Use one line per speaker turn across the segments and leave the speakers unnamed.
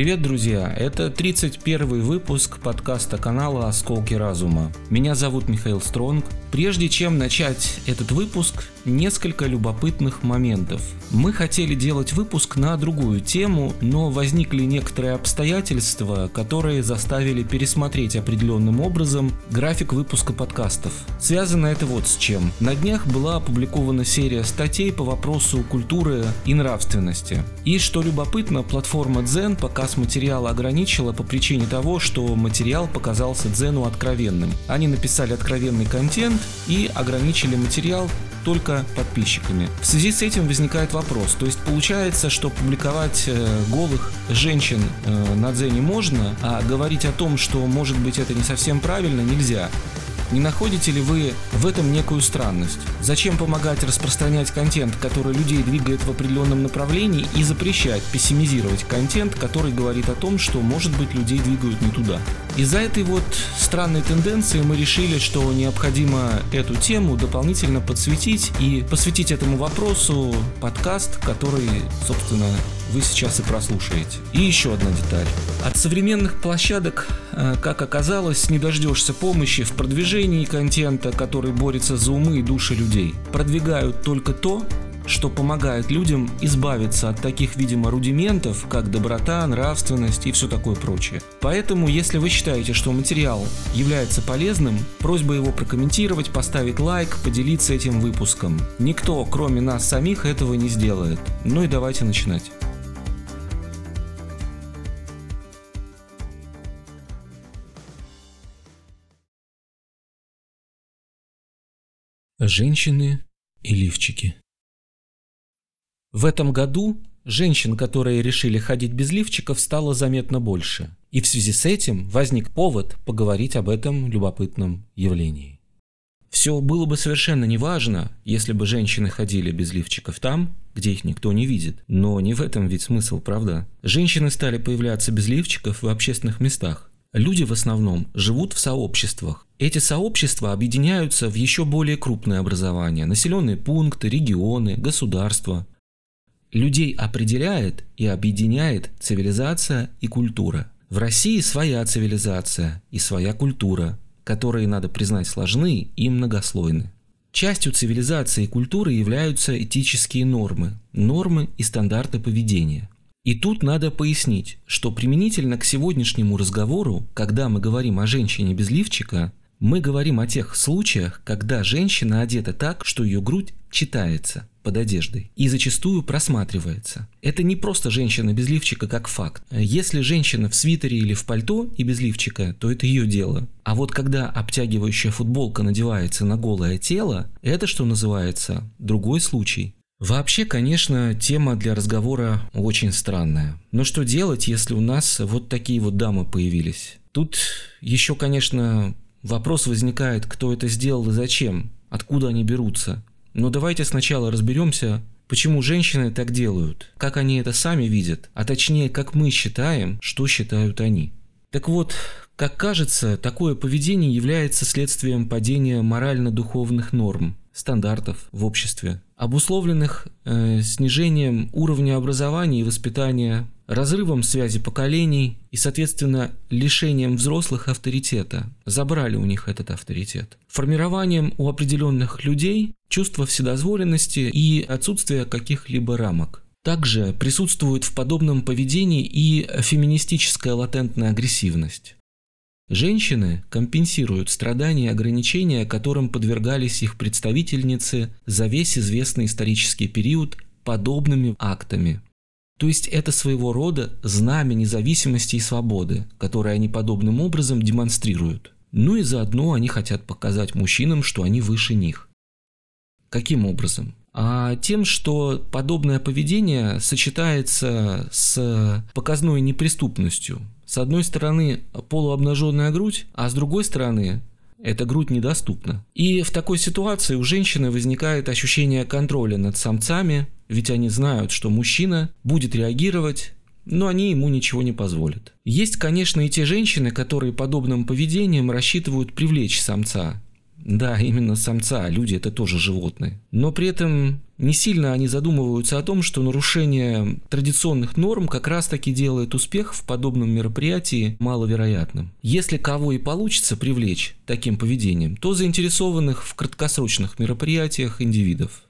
Привет, друзья! Это 31 выпуск подкаста канала «Осколки разума». Меня зовут Михаил Стронг. Прежде чем начать этот выпуск, несколько любопытных моментов. Мы хотели делать выпуск на другую тему, но возникли некоторые обстоятельства, которые заставили пересмотреть определенным образом график выпуска подкастов. Связано это вот с чем. На днях была опубликована серия статей по вопросу культуры и нравственности. И что любопытно, платформа Zen показ материала ограничила по причине того, что материал показался Дзену откровенным. Они написали откровенный контент и ограничили материал только подписчиками. В связи с этим возникает вопрос, то есть получается, что публиковать э, голых женщин э, на Дзене можно, а говорить о том, что может быть это не совсем правильно, нельзя. Не находите ли вы в этом некую странность? Зачем помогать распространять контент, который людей двигает в определенном направлении, и запрещать пессимизировать контент, который говорит о том, что, может быть, людей двигают не туда? Из-за этой вот странной тенденции мы решили, что необходимо эту тему дополнительно подсветить и посвятить этому вопросу подкаст, который, собственно, вы сейчас и прослушаете. И еще одна деталь. От современных площадок, э, как оказалось, не дождешься помощи в продвижении контента, который борется за умы и души людей. Продвигают только то, что помогает людям избавиться от таких, видимо, рудиментов, как доброта, нравственность и все такое прочее. Поэтому, если вы считаете, что материал является полезным, просьба его прокомментировать, поставить лайк, поделиться этим выпуском. Никто, кроме нас самих, этого не сделает. Ну и давайте начинать. Женщины и лифчики. В этом году женщин, которые решили ходить без лифчиков, стало заметно больше. И в связи с этим возник повод поговорить об этом любопытном явлении. Все было бы совершенно неважно, если бы женщины ходили без лифчиков там, где их никто не видит. Но не в этом ведь смысл, правда? Женщины стали появляться без лифчиков в общественных местах. Люди в основном живут в сообществах. Эти сообщества объединяются в еще более крупные образования, населенные пункты, регионы, государства. Людей определяет и объединяет цивилизация и культура. В России своя цивилизация и своя культура, которые, надо признать, сложны и многослойны. Частью цивилизации и культуры являются этические нормы, нормы и стандарты поведения – и тут надо пояснить, что применительно к сегодняшнему разговору, когда мы говорим о женщине без лифчика, мы говорим о тех случаях, когда женщина одета так, что ее грудь читается под одеждой и зачастую просматривается. Это не просто женщина без лифчика как факт. Если женщина в свитере или в пальто и без лифчика, то это ее дело. А вот когда обтягивающая футболка надевается на голое тело, это, что называется, другой случай. Вообще, конечно, тема для разговора очень странная. Но что делать, если у нас вот такие вот дамы появились? Тут еще, конечно, вопрос возникает, кто это сделал и зачем, откуда они берутся. Но давайте сначала разберемся, почему женщины так делают, как они это сами видят, а точнее, как мы считаем, что считают они. Так вот, как кажется, такое поведение является следствием падения морально-духовных норм, стандартов в обществе, обусловленных э, снижением уровня образования и воспитания, разрывом связи поколений и, соответственно, лишением взрослых авторитета. Забрали у них этот авторитет. Формированием у определенных людей чувства вседозволенности и отсутствия каких-либо рамок. Также присутствует в подобном поведении и феминистическая латентная агрессивность. Женщины компенсируют страдания и ограничения, которым подвергались их представительницы за весь известный исторический период подобными актами. То есть это своего рода знамя независимости и свободы, которое они подобным образом демонстрируют. Ну и заодно они хотят показать мужчинам, что они выше них. Каким образом? а тем, что подобное поведение сочетается с показной неприступностью. С одной стороны полуобнаженная грудь, а с другой стороны эта грудь недоступна. И в такой ситуации у женщины возникает ощущение контроля над самцами, ведь они знают, что мужчина будет реагировать но они ему ничего не позволят. Есть, конечно, и те женщины, которые подобным поведением рассчитывают привлечь самца, Да, именно самца, а люди это тоже животные. Но при этом не сильно они задумываются о том, что нарушение традиционных норм как раз-таки делает успех в подобном мероприятии маловероятным. Если кого и получится привлечь таким поведением, то заинтересованных в краткосрочных мероприятиях индивидов.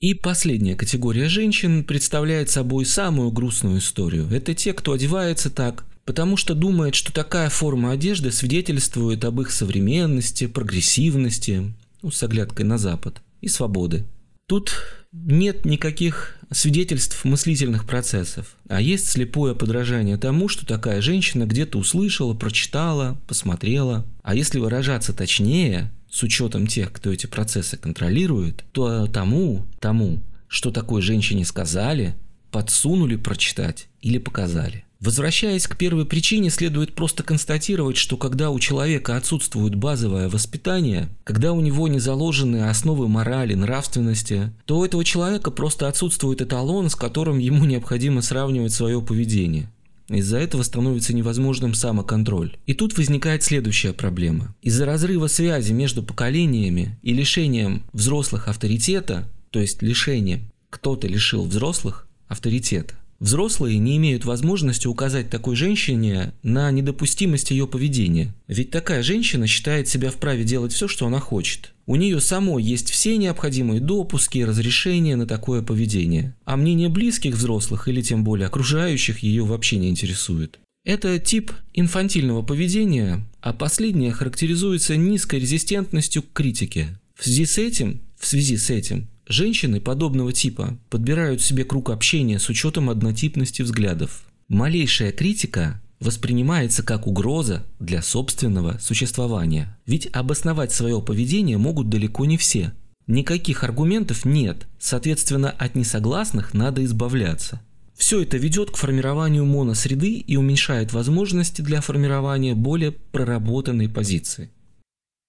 И последняя категория женщин представляет собой самую грустную историю. Это те, кто одевается так, потому что думает, что такая форма одежды свидетельствует об их современности, прогрессивности, ну, с оглядкой на Запад, и свободы. Тут нет никаких свидетельств мыслительных процессов, а есть слепое подражание тому, что такая женщина где-то услышала, прочитала, посмотрела. А если выражаться точнее, с учетом тех, кто эти процессы контролирует, то тому, тому, что такой женщине сказали, подсунули прочитать или показали. Возвращаясь к первой причине, следует просто констатировать, что когда у человека отсутствует базовое воспитание, когда у него не заложены основы морали, нравственности, то у этого человека просто отсутствует эталон, с которым ему необходимо сравнивать свое поведение. Из-за этого становится невозможным самоконтроль. И тут возникает следующая проблема. Из-за разрыва связи между поколениями и лишением взрослых авторитета, то есть лишением, кто-то лишил взрослых авторитета, Взрослые не имеют возможности указать такой женщине на недопустимость ее поведения. Ведь такая женщина считает себя вправе делать все, что она хочет. У нее самой есть все необходимые допуски и разрешения на такое поведение. А мнение близких взрослых или тем более окружающих ее вообще не интересует. Это тип инфантильного поведения, а последнее характеризуется низкой резистентностью к критике. В связи с этим, в связи с этим Женщины подобного типа подбирают себе круг общения с учетом однотипности взглядов. Малейшая критика воспринимается как угроза для собственного существования. Ведь обосновать свое поведение могут далеко не все. Никаких аргументов нет, соответственно, от несогласных надо избавляться. Все это ведет к формированию моносреды и уменьшает возможности для формирования более проработанной позиции.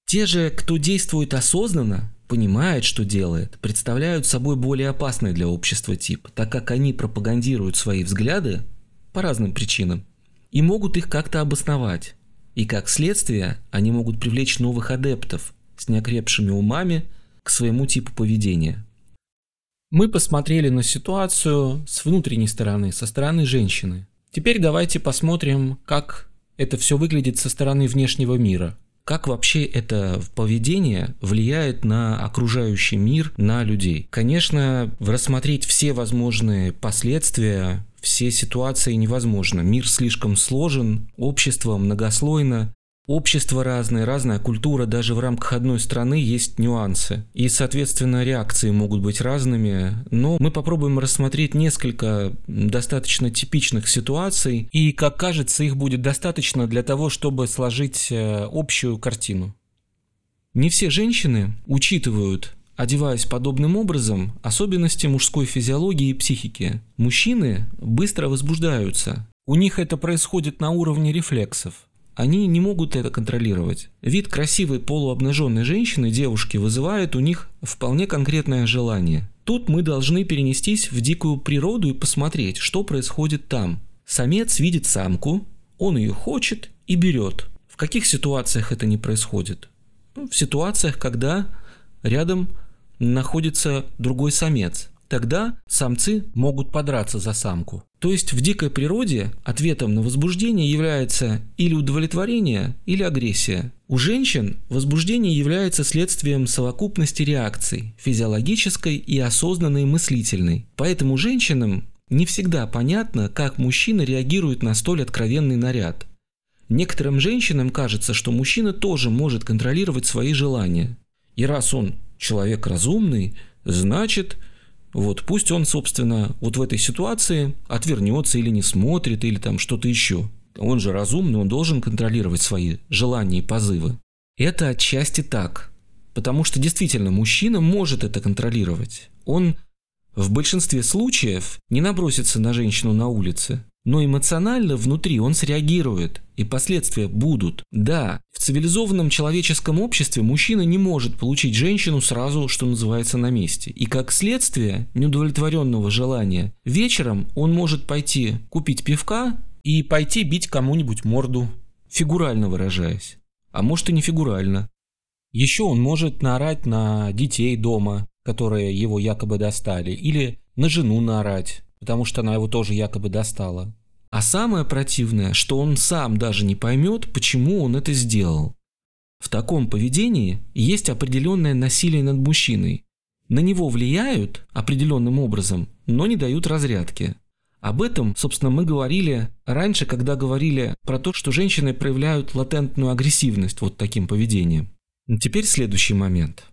Те же, кто действует осознанно, понимает, что делает, представляют собой более опасный для общества тип, так как они пропагандируют свои взгляды по разным причинам и могут их как-то обосновать. И как следствие они могут привлечь новых адептов с неокрепшими умами к своему типу поведения. Мы посмотрели на ситуацию с внутренней стороны, со стороны женщины. Теперь давайте посмотрим, как это все выглядит со стороны внешнего мира – как вообще это поведение влияет на окружающий мир, на людей? Конечно, рассмотреть все возможные последствия все ситуации невозможно. Мир слишком сложен, общество многослойно, Общество разное, разная культура, даже в рамках одной страны есть нюансы. И, соответственно, реакции могут быть разными. Но мы попробуем рассмотреть несколько достаточно типичных ситуаций. И, как кажется, их будет достаточно для того, чтобы сложить э, общую картину. Не все женщины учитывают одеваясь подобным образом, особенности мужской физиологии и психики. Мужчины быстро возбуждаются. У них это происходит на уровне рефлексов они не могут это контролировать. Вид красивой полуобнаженной женщины, девушки, вызывает у них вполне конкретное желание. Тут мы должны перенестись в дикую природу и посмотреть, что происходит там. Самец видит самку, он ее хочет и берет. В каких ситуациях это не происходит? Ну, в ситуациях, когда рядом находится другой самец – Тогда самцы могут подраться за самку. То есть в дикой природе ответом на возбуждение является или удовлетворение, или агрессия. У женщин возбуждение является следствием совокупности реакций – физиологической и осознанной мыслительной. Поэтому женщинам не всегда понятно, как мужчина реагирует на столь откровенный наряд. Некоторым женщинам кажется, что мужчина тоже может контролировать свои желания. И раз он человек разумный, значит – вот, пусть он, собственно, вот в этой ситуации отвернется или не смотрит, или там что-то еще. Он же разумный, он должен контролировать свои желания и позывы. Это отчасти так. Потому что действительно мужчина может это контролировать. Он в большинстве случаев не набросится на женщину на улице, но эмоционально внутри он среагирует, и последствия будут. Да, в цивилизованном человеческом обществе мужчина не может получить женщину сразу, что называется, на месте. И как следствие неудовлетворенного желания, вечером он может пойти купить пивка и пойти бить кому-нибудь морду, фигурально выражаясь. А может и не фигурально. Еще он может наорать на детей дома, которые его якобы достали, или на жену наорать, потому что она его тоже якобы достала. А самое противное, что он сам даже не поймет, почему он это сделал. В таком поведении есть определенное насилие над мужчиной. На него влияют определенным образом, но не дают разрядки. Об этом, собственно, мы говорили раньше, когда говорили про то, что женщины проявляют латентную агрессивность вот таким поведением. Теперь следующий момент.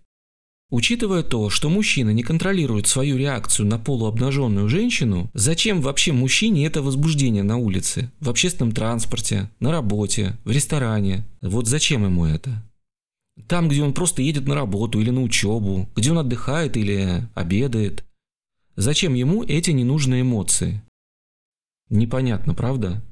Учитывая то, что мужчина не контролирует свою реакцию на полуобнаженную женщину, зачем вообще мужчине это возбуждение на улице, в общественном транспорте, на работе, в ресторане? Вот зачем ему это? Там, где он просто едет на работу или на учебу, где он отдыхает или обедает. Зачем ему эти ненужные эмоции? Непонятно, правда?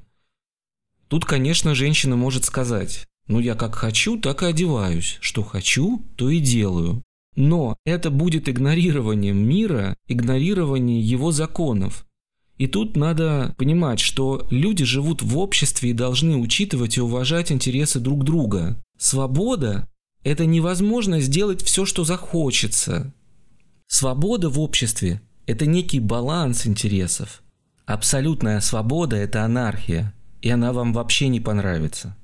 Тут, конечно, женщина может сказать, ну я как хочу, так и одеваюсь, что хочу, то и делаю. Но это будет игнорированием мира, игнорированием его законов. И тут надо понимать, что люди живут в обществе и должны учитывать и уважать интересы друг друга. Свобода – это невозможно сделать все, что захочется. Свобода в обществе – это некий баланс интересов. Абсолютная свобода – это анархия, и она вам вообще не понравится.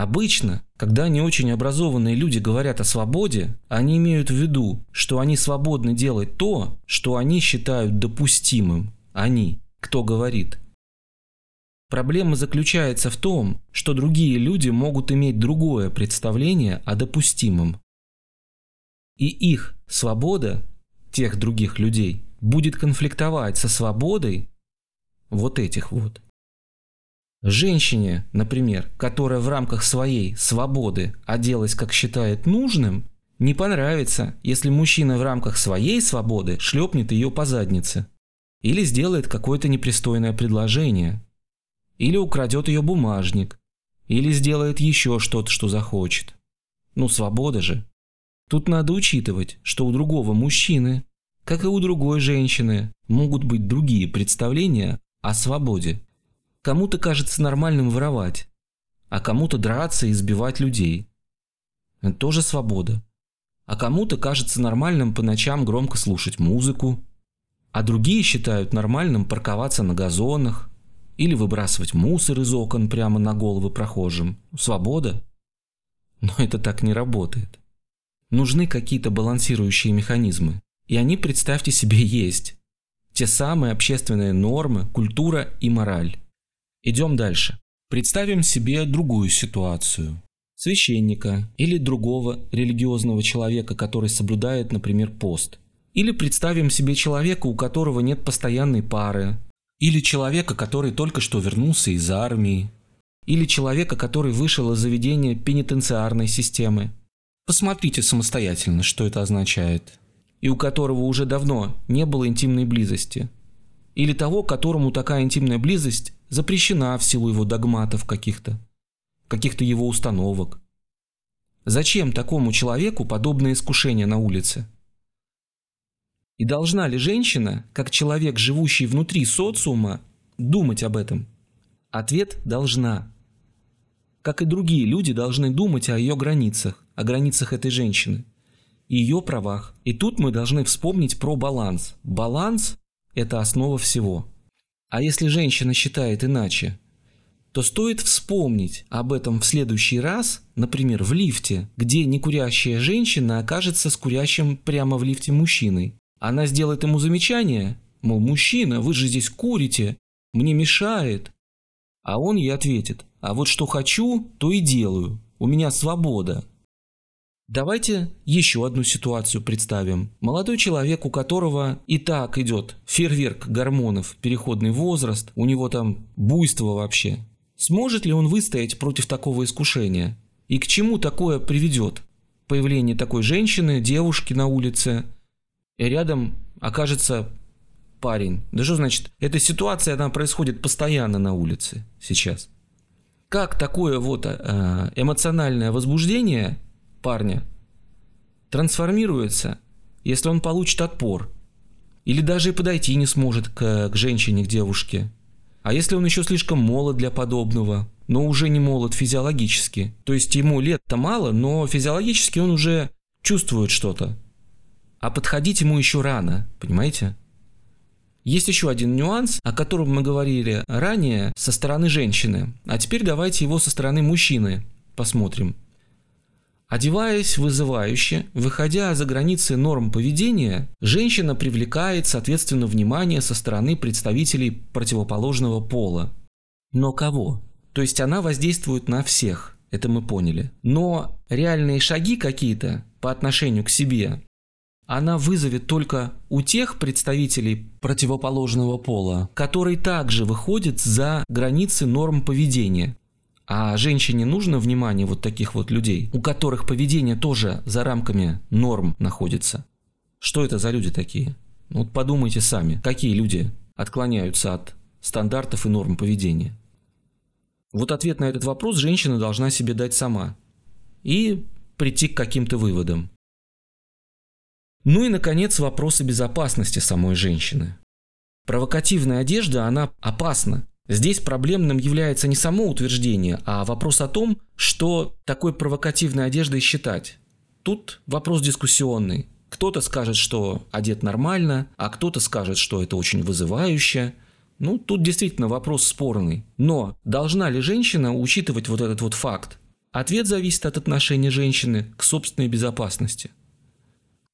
Обычно, когда не очень образованные люди говорят о свободе, они имеют в виду, что они свободны делать то, что они считают допустимым. Они, кто говорит. Проблема заключается в том, что другие люди могут иметь другое представление о допустимом. И их свобода, тех других людей, будет конфликтовать со свободой вот этих вот. Женщине, например, которая в рамках своей свободы оделась как считает нужным, не понравится, если мужчина в рамках своей свободы шлепнет ее по заднице. Или сделает какое-то непристойное предложение. Или украдет ее бумажник. Или сделает еще что-то, что захочет. Ну, свобода же. Тут надо учитывать, что у другого мужчины, как и у другой женщины, могут быть другие представления о свободе. Кому-то кажется нормальным воровать, а кому-то драться и избивать людей. Это тоже свобода. А кому-то кажется нормальным по ночам громко слушать музыку, а другие считают нормальным парковаться на газонах или выбрасывать мусор из окон прямо на головы прохожим. Свобода? Но это так не работает. Нужны какие-то балансирующие механизмы. И они, представьте себе, есть. Те самые общественные нормы, культура и мораль. Идем дальше. Представим себе другую ситуацию. Священника или другого религиозного человека, который соблюдает, например, пост. Или представим себе человека, у которого нет постоянной пары. Или человека, который только что вернулся из армии. Или человека, который вышел из заведения пенитенциарной системы. Посмотрите самостоятельно, что это означает. И у которого уже давно не было интимной близости. Или того, которому такая интимная близость запрещена в силу его догматов каких-то, каких-то его установок. Зачем такому человеку подобное искушение на улице? И должна ли женщина, как человек, живущий внутри социума, думать об этом? Ответ – должна. Как и другие люди должны думать о ее границах, о границах этой женщины, ее правах. И тут мы должны вспомнить про баланс. Баланс – это основа всего – а если женщина считает иначе, то стоит вспомнить об этом в следующий раз, например, в лифте, где некурящая женщина окажется с курящим прямо в лифте мужчиной. Она сделает ему замечание, мол, мужчина, вы же здесь курите, мне мешает. А он ей ответит, а вот что хочу, то и делаю, у меня свобода. Давайте еще одну ситуацию представим. Молодой человек, у которого и так идет фейерверк гормонов, переходный возраст, у него там буйство вообще. Сможет ли он выстоять против такого искушения? И к чему такое приведет? Появление такой женщины, девушки на улице, и рядом окажется парень. Да что значит? Эта ситуация, она происходит постоянно на улице сейчас. Как такое вот э, эмоциональное возбуждение парня трансформируется, если он получит отпор. Или даже и подойти не сможет к, к женщине, к девушке. А если он еще слишком молод для подобного, но уже не молод физиологически, то есть ему лет-то мало, но физиологически он уже чувствует что-то, а подходить ему еще рано, понимаете? Есть еще один нюанс, о котором мы говорили ранее со стороны женщины, а теперь давайте его со стороны мужчины посмотрим. Одеваясь вызывающе, выходя за границы норм поведения, женщина привлекает, соответственно, внимание со стороны представителей противоположного пола. Но кого? То есть она воздействует на всех, это мы поняли. Но реальные шаги какие-то по отношению к себе она вызовет только у тех представителей противоположного пола, которые также выходят за границы норм поведения. А женщине нужно внимание вот таких вот людей, у которых поведение тоже за рамками норм находится. Что это за люди такие? Вот подумайте сами, какие люди отклоняются от стандартов и норм поведения. Вот ответ на этот вопрос женщина должна себе дать сама и прийти к каким-то выводам. Ну и, наконец, вопросы безопасности самой женщины. Провокативная одежда, она опасна. Здесь проблемным является не само утверждение, а вопрос о том, что такой провокативной одеждой считать. Тут вопрос дискуссионный. Кто-то скажет, что одет нормально, а кто-то скажет, что это очень вызывающе. Ну, тут действительно вопрос спорный. Но должна ли женщина учитывать вот этот вот факт? Ответ зависит от отношения женщины к собственной безопасности.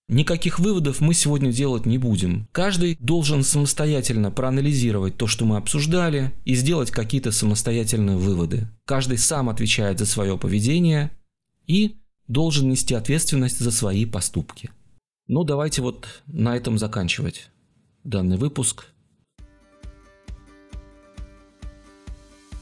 Никаких выводов мы сегодня делать не будем. Каждый должен самостоятельно проанализировать то, что мы обсуждали, и сделать какие-то самостоятельные выводы. Каждый сам отвечает за свое поведение и должен нести ответственность за свои поступки. Ну, давайте вот на этом заканчивать данный выпуск.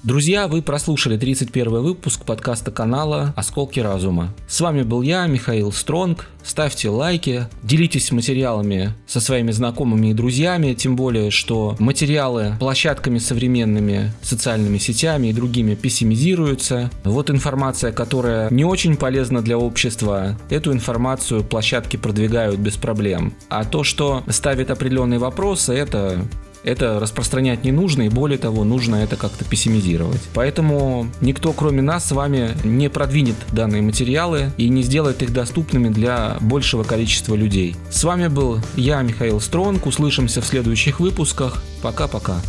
Друзья, вы прослушали 31 выпуск подкаста канала «Осколки разума». С вами был я, Михаил Стронг. Ставьте лайки, делитесь материалами со своими знакомыми и друзьями, тем более, что материалы площадками современными, социальными сетями и другими пессимизируются. Вот информация, которая не очень полезна для общества, эту информацию площадки продвигают без проблем. А то, что ставит определенные вопросы, это это распространять не нужно, и более того, нужно это как-то пессимизировать. Поэтому никто, кроме нас, с вами не продвинет данные материалы и не сделает их доступными для большего количества людей. С вами был я, Михаил Стронг. Услышимся в следующих выпусках. Пока-пока.